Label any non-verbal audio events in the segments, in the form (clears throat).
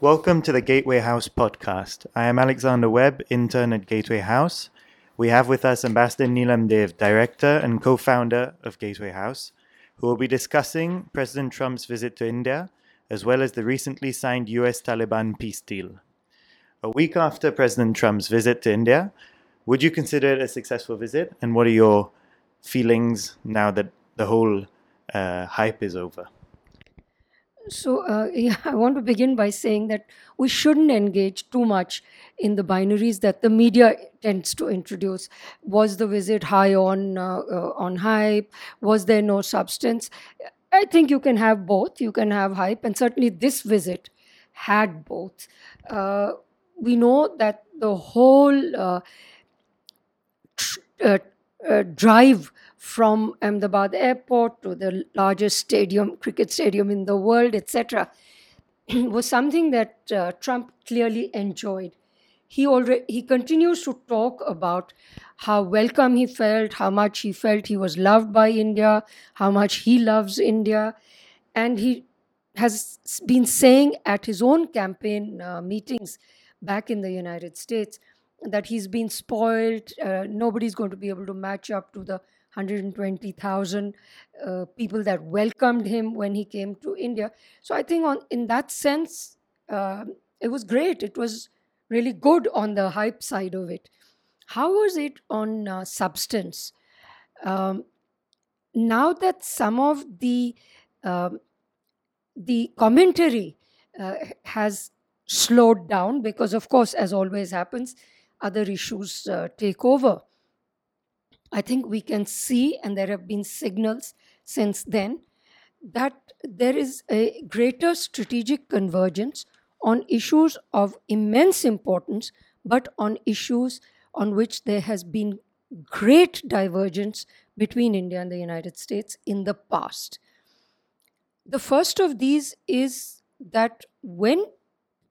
Welcome to the Gateway House podcast. I am Alexander Webb, intern at Gateway House. We have with us Ambassador Neelam Deo, director and co founder of Gateway House, who will be discussing President Trump's visit to India, as well as the recently signed US Taliban peace deal. A week after President Trump's visit to India, would you consider it a successful visit? And what are your feelings now that the whole uh, hype is over? So, uh, (laughs) yeah, I want to begin by saying that we shouldn't engage too much in the binaries that the media tends to introduce. Was the visit high on uh, uh, on hype? Was there no substance? I think you can have both. You can have hype, and certainly this visit had both. Uh, we know that the whole uh, tr- drive from Ahmedabad airport to the largest stadium, cricket stadium in the world, etc., (clears throat) was something that uh, Trump clearly enjoyed. He already he continues to talk about how welcome he felt, how much he felt he was loved by India, how much he loves India, and he has been saying at his own campaign uh, meetings back in the United States that he's been spoiled. Uh, nobody's going to be able to match up to the 120,000 uh, people that welcomed him when he came to India. So I think on in that sense, uh, it was great. It was really good on the hype side of it. How was it on uh, substance? Um, now that some of the um, the commentary uh, has slowed down because, of course, as always happens, other issues uh, take over. I think we can see, and there have been signals since then, that there is a greater strategic convergence on issues of immense importance, but on issues on which there has been great divergence between India and the United States in the past. The first of these is that when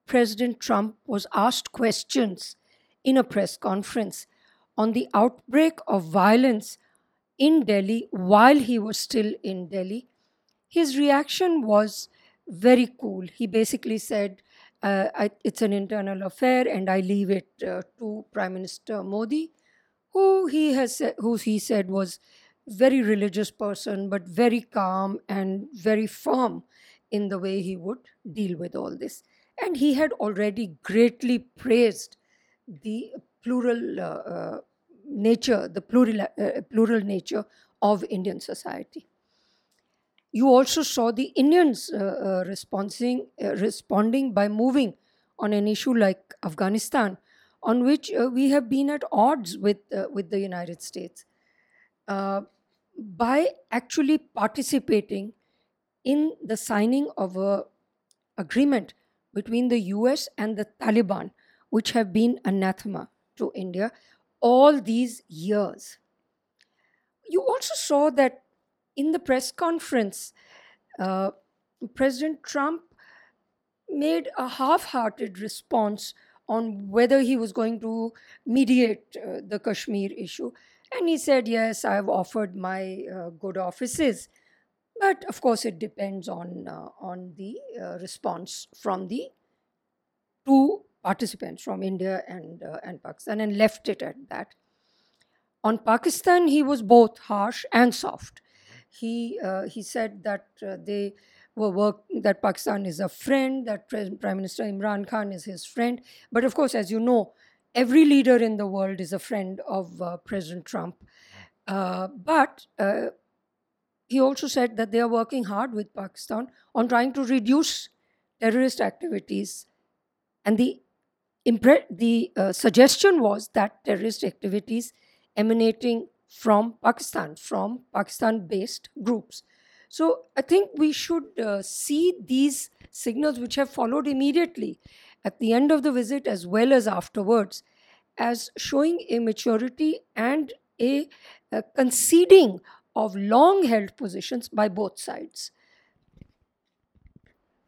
President Trump was asked questions in a press conference on the outbreak of violence in Delhi while he was still in Delhi, his reaction was very cool. He basically said, uh, I, It's an internal affair and I leave it uh, to Prime Minister Modi, who he, has, who he said was very religious person but very calm and very firm in the way he would deal with all this and he had already greatly praised the plural uh, uh, nature, the plural, uh, plural nature of Indian society. You also saw the Indians uh, uh, responding, uh, responding by moving on an issue like Afghanistan, on which we have been at odds with, with the United States. by actually participating in the signing of a agreement between the US and the Taliban, which have been anathema to India all these years. You also saw that in the press conference, uh, President Trump made a half hearted response on whether he was going to mediate uh, the Kashmir issue. And he said, Yes, I've offered my uh, good offices. But of course, it depends on, uh, on the uh, response from the two participants from India and, uh, and Pakistan and left it at that. On Pakistan, he was both harsh and soft. He, uh, he said that uh, they were work that Pakistan is a friend, that Prime Minister Imran Khan is his friend. But of course, as you know, every leader in the world is a friend of uh, President Trump. Uh, but uh, he also said that they are working hard with Pakistan on trying to reduce terrorist activities. And the impre- the uh, suggestion was that terrorist activities emanating from Pakistan, from Pakistan based groups. So I think we should uh, see these signals, which have followed immediately at the end of the visit as well as afterwards, as showing a maturity and a, a conceding of long held positions by both sides.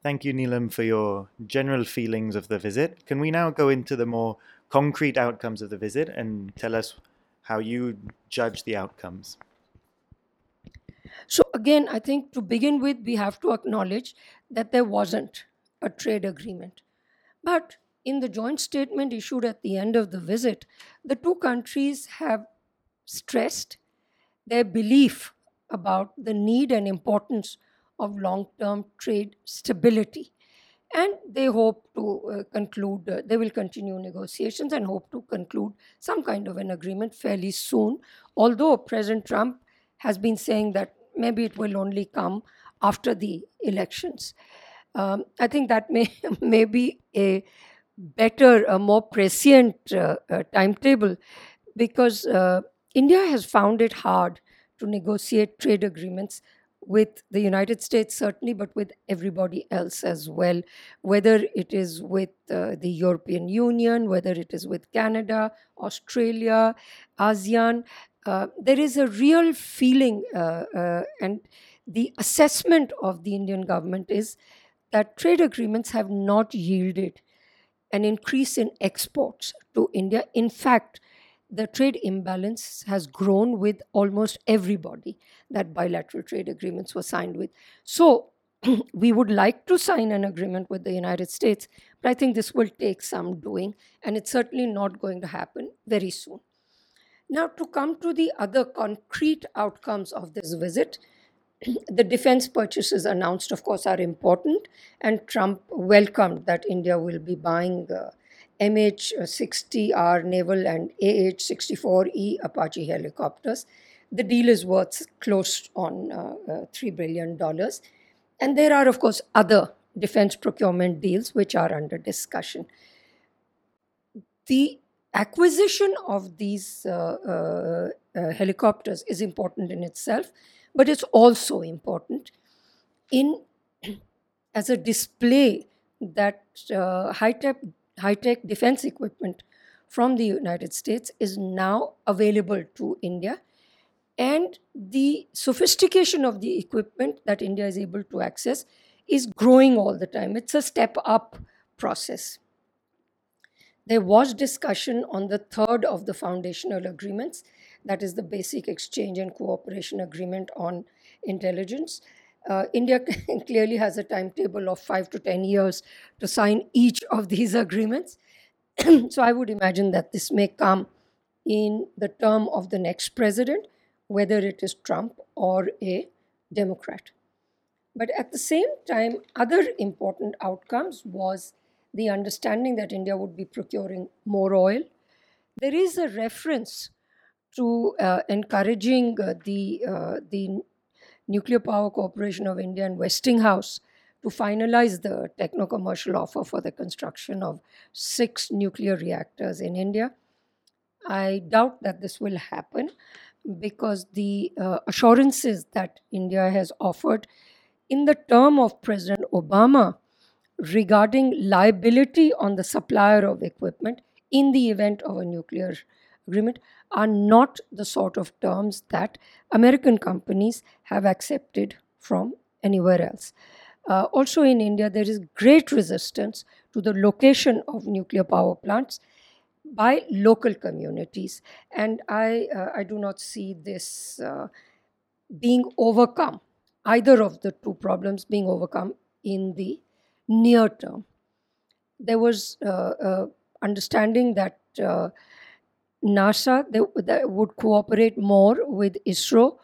Thank you, Neelam, for your general feelings of the visit. Can we now go into the more concrete outcomes of the visit and tell us how you judge the outcomes? So, again, I think to begin with, we have to acknowledge that there wasn't a trade agreement. But in the joint statement issued at the end of the visit, the two countries have stressed their belief about the need and importance of long term trade stability. And they hope to uh, conclude, uh, they will continue negotiations and hope to conclude some kind of an agreement fairly soon. Although President Trump has been saying that maybe it will only come after the elections. Um, I think that may, (laughs) may be a better, a more prescient uh, uh, timetable because uh, India has found it hard to negotiate trade agreements with the United States, certainly, but with everybody else as well, whether it is with uh, the European Union, whether it is with Canada, Australia, ASEAN. Uh, there is a real feeling, uh, uh and the assessment of the Indian government is that trade agreements have not yielded an increase in exports to India. In fact, the trade imbalance has grown with almost everybody that bilateral trade agreements were signed with. So, (clears throat) we would like to sign an agreement with the United States, but I think this will take some doing, and it's certainly not going to happen very soon. Now, to come to the other concrete outcomes of this visit, (clears throat) the defense purchases announced, of course, are important, and Trump welcomed that India will be buying uh, MH 60R naval and AH 64E Apache helicopters. The deal is worth close on uh, uh, $3 billion. And there are, of course, other defense procurement deals which are under discussion. The acquisition of these uh, uh, uh helicopters is important in itself but it's also important in (clears throat) as a display that uh, high-tech, high-tech defense equipment from the United States is now available to India. And the sophistication of the equipment that India is able to access is growing all the time. It's a step up process. There was discussion on the third of the foundational agreements, that is the Basic Exchange and Cooperation Agreement on Intelligence. Uh, India (laughs) clearly has a timetable of five to 10 years to sign each of these agreements. (clears throat) so I would imagine that this may come in the term of the next president, whether it is Trump or a Democrat. But at the same time, other important outcomes was the understanding that India would be procuring more oil. There is a reference to uh, encouraging uh, the uh, the Nuclear Power Corporation of India and Westinghouse to finalize the techno commercial offer for the construction of six nuclear reactors in India. I doubt that this will happen because the uh, assurances that India has offered in the term of President Obama regarding liability on the supplier of equipment in the event of a nuclear agreement are not the sort of terms that American companies have accepted from anywhere else. Uh, also in India, there is great resistance to the location of nuclear power plants by local communities, and I, uh, I do not see this uh, being overcome, either of the two problems being overcome in the near term. There was uh, uh, understanding that uh, NASA they, they would cooperate more with ISRO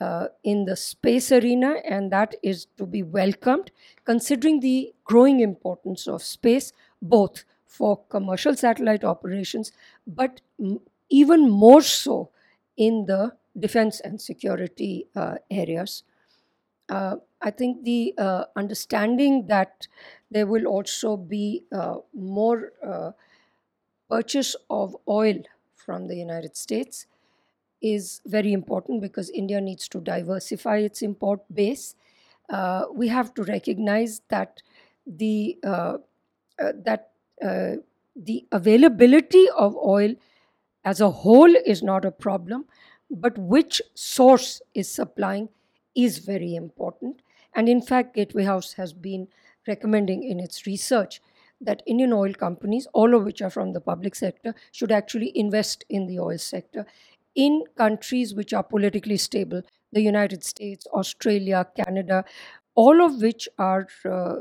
uh, in the space arena, and that is to be welcomed, considering the growing importance of space, both for commercial satellite operations, but m- even more so in the defense and security uh, areas. Uh, I think the uh, understanding that there will also be uh, more uh, purchase of oil from the United States is very important because India needs to diversify its import base. Uh, we have to recognize that the uh, uh, that uh, the availability of oil as a whole is not a problem, but which source is supplying is very important. And in fact, Gateway House has been recommending in its research that Indian oil companies, all of which are from the public sector, should actually invest in the oil sector in countries which are politically stable the United States, Australia, Canada, all of which are uh,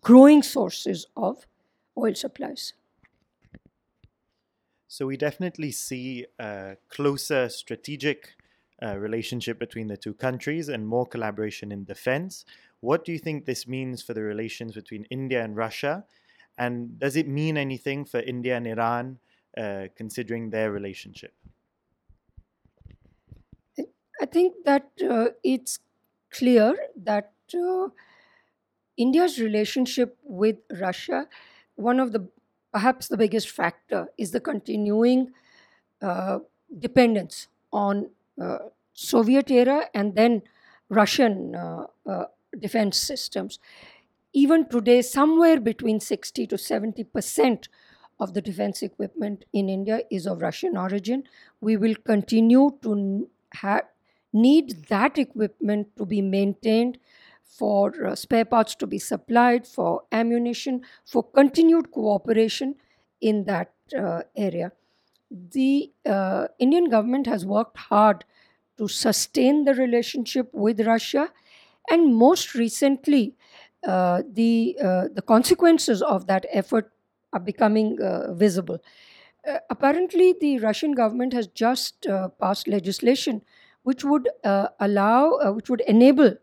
growing sources of oil supplies. So we definitely see a closer strategic uh, relationship between the two countries and more collaboration in defense. What do you think this means for the relations between India and Russia? And does it mean anything for India and Iran uh, considering their relationship? I think that uh, it's clear that uh, India's relationship with Russia, one of the perhaps the biggest factor is the continuing uh, dependence on uh, Soviet era and then Russian uh, defense systems. Even today, somewhere between 60 to 70 percent of the defense equipment in India is of Russian origin. We will continue to ha- need that equipment to be maintained for uh, spare parts to be supplied, for ammunition, for continued cooperation in that uh, area. The uh, Indian government has worked hard to sustain the relationship with Russia, and most recently, uh, the uh, the consequences of that effort are becoming uh, visible. apparently, the Russian government has just passed legislation which would allow, which would enable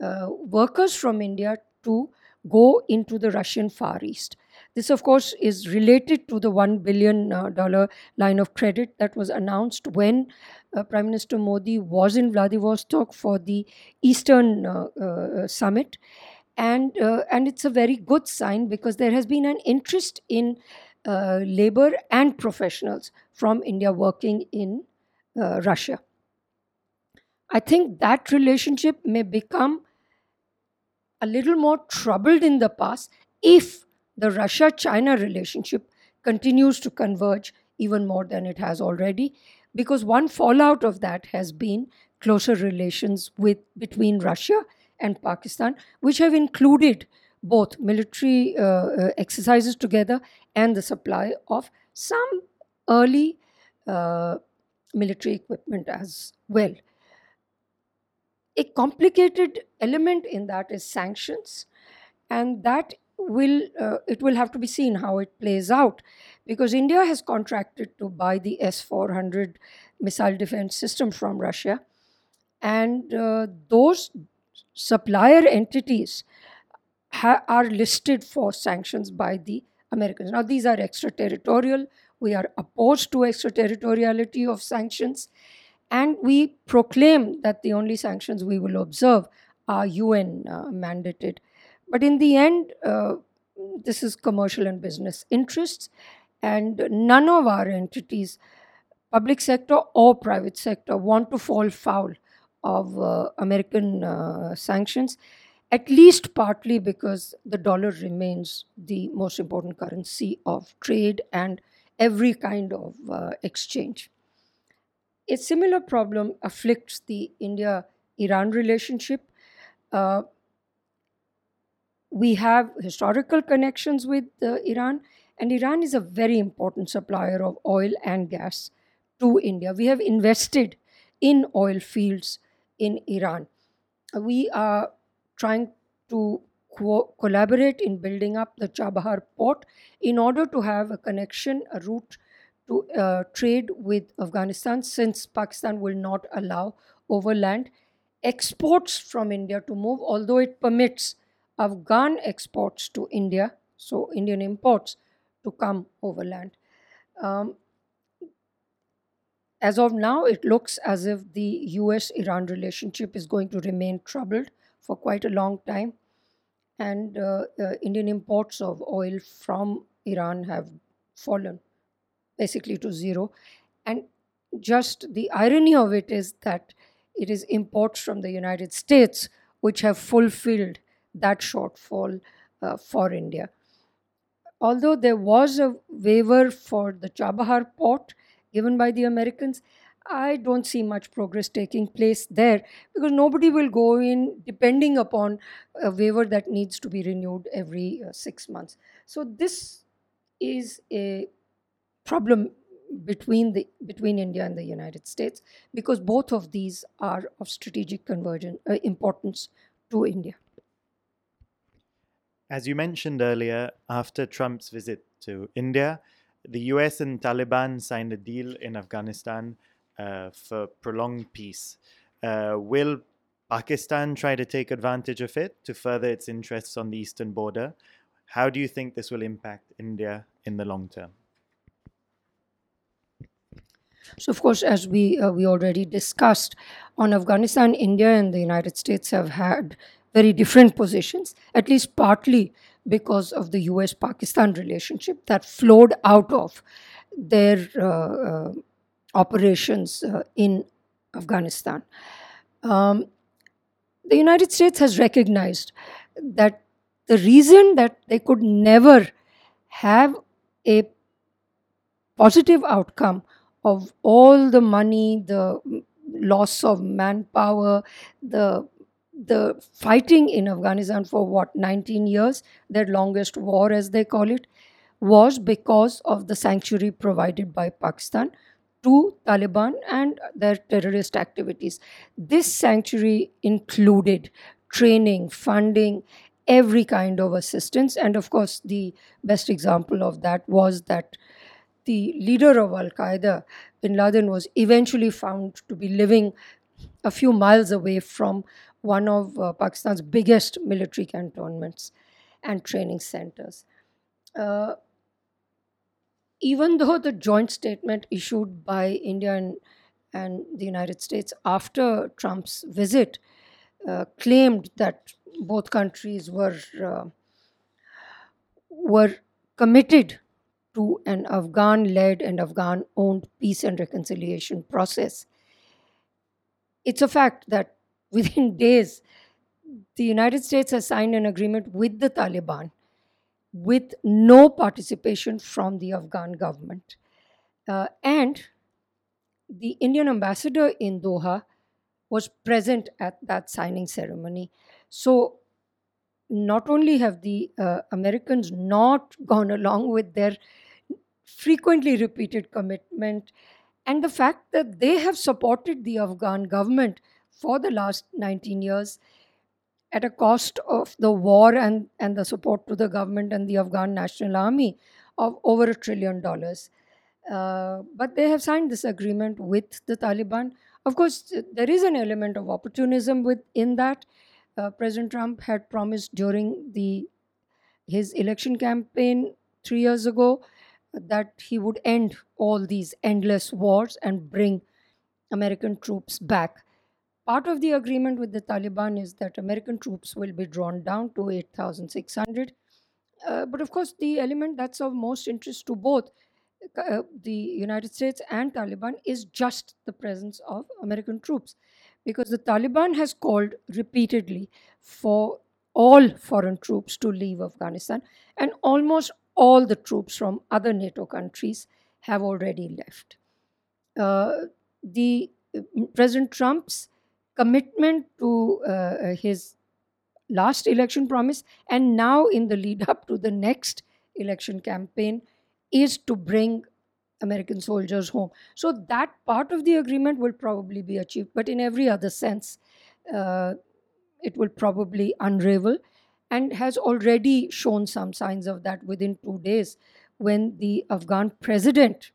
uh, workers from India to go into the Russian Far East. This, of course, is related to the $1 billion uh, line of credit that was announced when uh, Prime Minister Modi was in Vladivostok for the Eastern uh, uh, Summit. And, uh, and it's a very good sign because there has been an interest in labor and professionals from India working in Russia. I think that relationship may become a little more troubled in the past if the Russia China relationship continues to converge even more than it has already because one fallout of that has been closer relations with between Russia and Pakistan which have included both military uh, uh, exercises together and the supply of some early uh, military equipment as well. A complicated element in that is sanctions and that will uh, it will have to be seen how it plays out because india has contracted to buy the s400 missile defense system from russia and uh, those supplier entities ha- are listed for sanctions by the americans. Now these are extraterritorial. We are opposed to extraterritoriality of sanctions. And we proclaim that the only sanctions we will observe are UN uh, mandated. But in the end, uh, this is commercial and business interests, and none of our entities, public sector or private sector, want to fall foul of uh, American uh, sanctions, at least partly because the dollar remains the most important currency of trade and every kind of uh, exchange. A similar problem afflicts the India Iran relationship. Uh, we have historical connections with Iran, and Iran is a very important supplier of oil and gas to India. We have invested in oil fields in Iran. We are trying to co- collaborate in building up the Chabahar port in order to have a connection, a route to uh, trade with Afghanistan since Pakistan will not allow overland exports from India to move, although it permits Afghan exports to India, so Indian imports, to come overland. Um, as of now, it looks as if the US Iran relationship is going to remain troubled for quite a long time. And uh, uh, Indian imports of oil from Iran have fallen basically to zero. And just the irony of it is that it is imports from the United States which have fulfilled that shortfall uh, for India. Although there was a waiver for the Chabahar port given by the Americans, I don't see much progress taking place there because nobody will go in depending upon a waiver that needs to be renewed every uh, six months. So, this is a problem between the between India and the United States because both of these are of strategic convergence uh, importance to India. as you mentioned earlier, after Trump's visit to India, the US and Taliban signed a deal in Afghanistan uh, for prolonged peace. Uh, will Pakistan try to take advantage of it to further its interests on the eastern border? How do you think this will impact India in the long term? So, of course, as we uh, we already discussed, on Afghanistan, India and the United States have had very different positions, at least partly because of the US-Pakistan relationship that flowed out of their uh, uh, operations uh, in Afghanistan. Um, the United States has recognized that the reason that they could never have a positive outcome of all the money, the loss of manpower, the the fighting in Afghanistan for what 19 years, their longest war as they call it, was because of the sanctuary provided by Pakistan to Taliban and their terrorist activities. This sanctuary included training, funding, every kind of assistance. And of course, the best example of that was that the leader of Al Qaeda, bin Laden, was eventually found to be living a few miles away from one of uh, Pakistan's biggest military cantonments and training centers. Uh, even though the joint statement issued by India and, and the United States after Trump's visit uh, claimed that both countries were uh, were committed to an Afghan-led and Afghan-owned peace and reconciliation process. It's a fact that within (laughs) days, the United States has signed an agreement with the Taliban with no participation from the Afghan government. Uh, and the Indian ambassador in Doha was present at that signing ceremony. So, not only have the uh, Americans not (laughs) gone along with their frequently repeated commitment and the fact that they have supported the Afghan government for the last 19 years at a cost of the war and, and the support to the government and the Afghan National Army of over a trillion dollars. Uh, but they have signed this agreement with the Taliban. Of course, there is an element of opportunism within that. Uh, President Trump had promised during the his election campaign three years ago that he would end all these endless wars and bring American troops back. Part of the agreement with the Taliban is that American troops will be drawn down to 8,600. Uh, but of course, the element that's of most interest to both uh, the United States and Taliban is just the presence of American troops. Because the Taliban has called repeatedly for all foreign troops to leave Afghanistan, and almost all the troops from other NATO countries have already left. Uh, the uh, President Trump's commitment to uh, his last election promise and now in the lead up to the next election campaign is to bring American soldiers home. So that part of the agreement will probably be achieved, but in every other sense, uh, it will probably unravel and has already shown some signs of that within two days when the Afghan president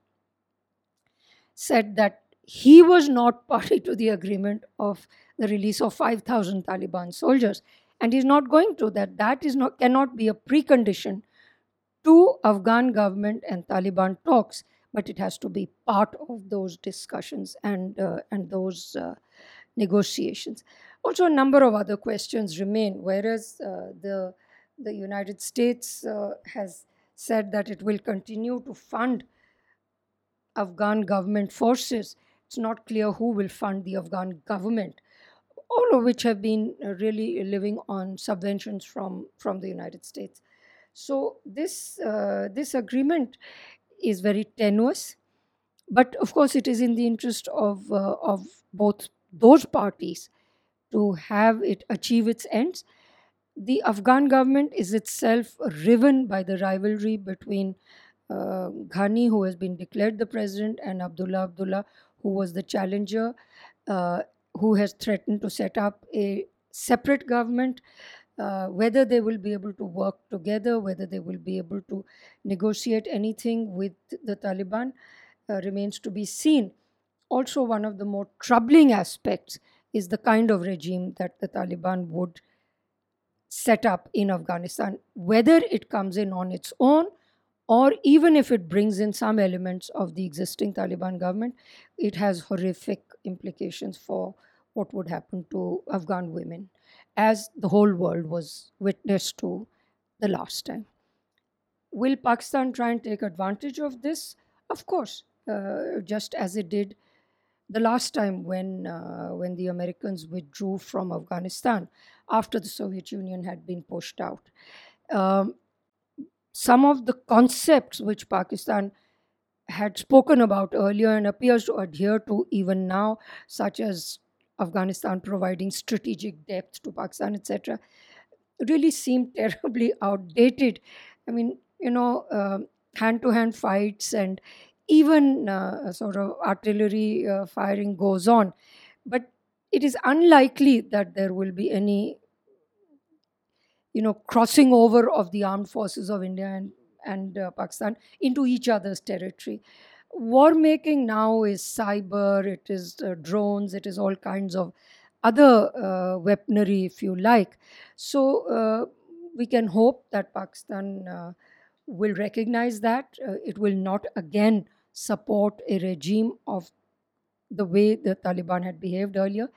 said that he was not party to the agreement of the release of 5000 taliban soldiers. And he's not going to that. That is not cannot be a precondition to afghan government and taliban talks. But it has to be part of those discussions and uh, and those uh, negotiations. Also a number of other questions remain. Whereas uh, the the united states uh, has said that it will continue to fund afghan government forces it's not clear who will fund the Afghan government, all of which have been uh, really living on subventions from, from the United States. So this uh, this agreement is very tenuous, but of course it is in the interest of uh, of both those parties to have it achieve its ends. The Afghan government is itself riven by the rivalry between uh, Ghani, who has been declared the president, and Abdullah Abdullah, who was the challenger, uh, who has threatened to set up a separate government. Uh, whether they will be able to work together, whether they will be able to negotiate anything with the Taliban, uh, remains to be seen. Also, one of the more troubling aspects is the kind of regime that the Taliban would set up in Afghanistan, whether it comes in on its own or even if it brings in some elements of the existing Taliban government, it has horrific implications for what would happen to Afghan women, as the whole world was witness to the last time. Will Pakistan try and take advantage of this? Of course, uh, just as it did the last time when uh, when the Americans withdrew from Afghanistan after the Soviet Union had been pushed out. Um, some of the concepts which Pakistan had spoken about earlier and appears to adhere to even now, such as Afghanistan providing strategic depth to Pakistan, etc., really seem (laughs) terribly outdated. I mean, you know, hand to hand fights and even uh, sort of artillery uh, firing goes on. But it is unlikely that there will be any you know crossing over of the armed forces of India and and uh, Pakistan into each other's territory. War making now is cyber, it is uh, drones, it is all kinds of other uh, weaponry, if you like. So uh, we can hope that Pakistan uh, will recognize that. Uh, it will not again support a regime of the way the Taliban had behaved earlier.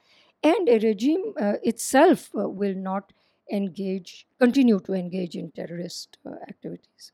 And a regime itself will not engage, continue to engage in terrorist uh, activities.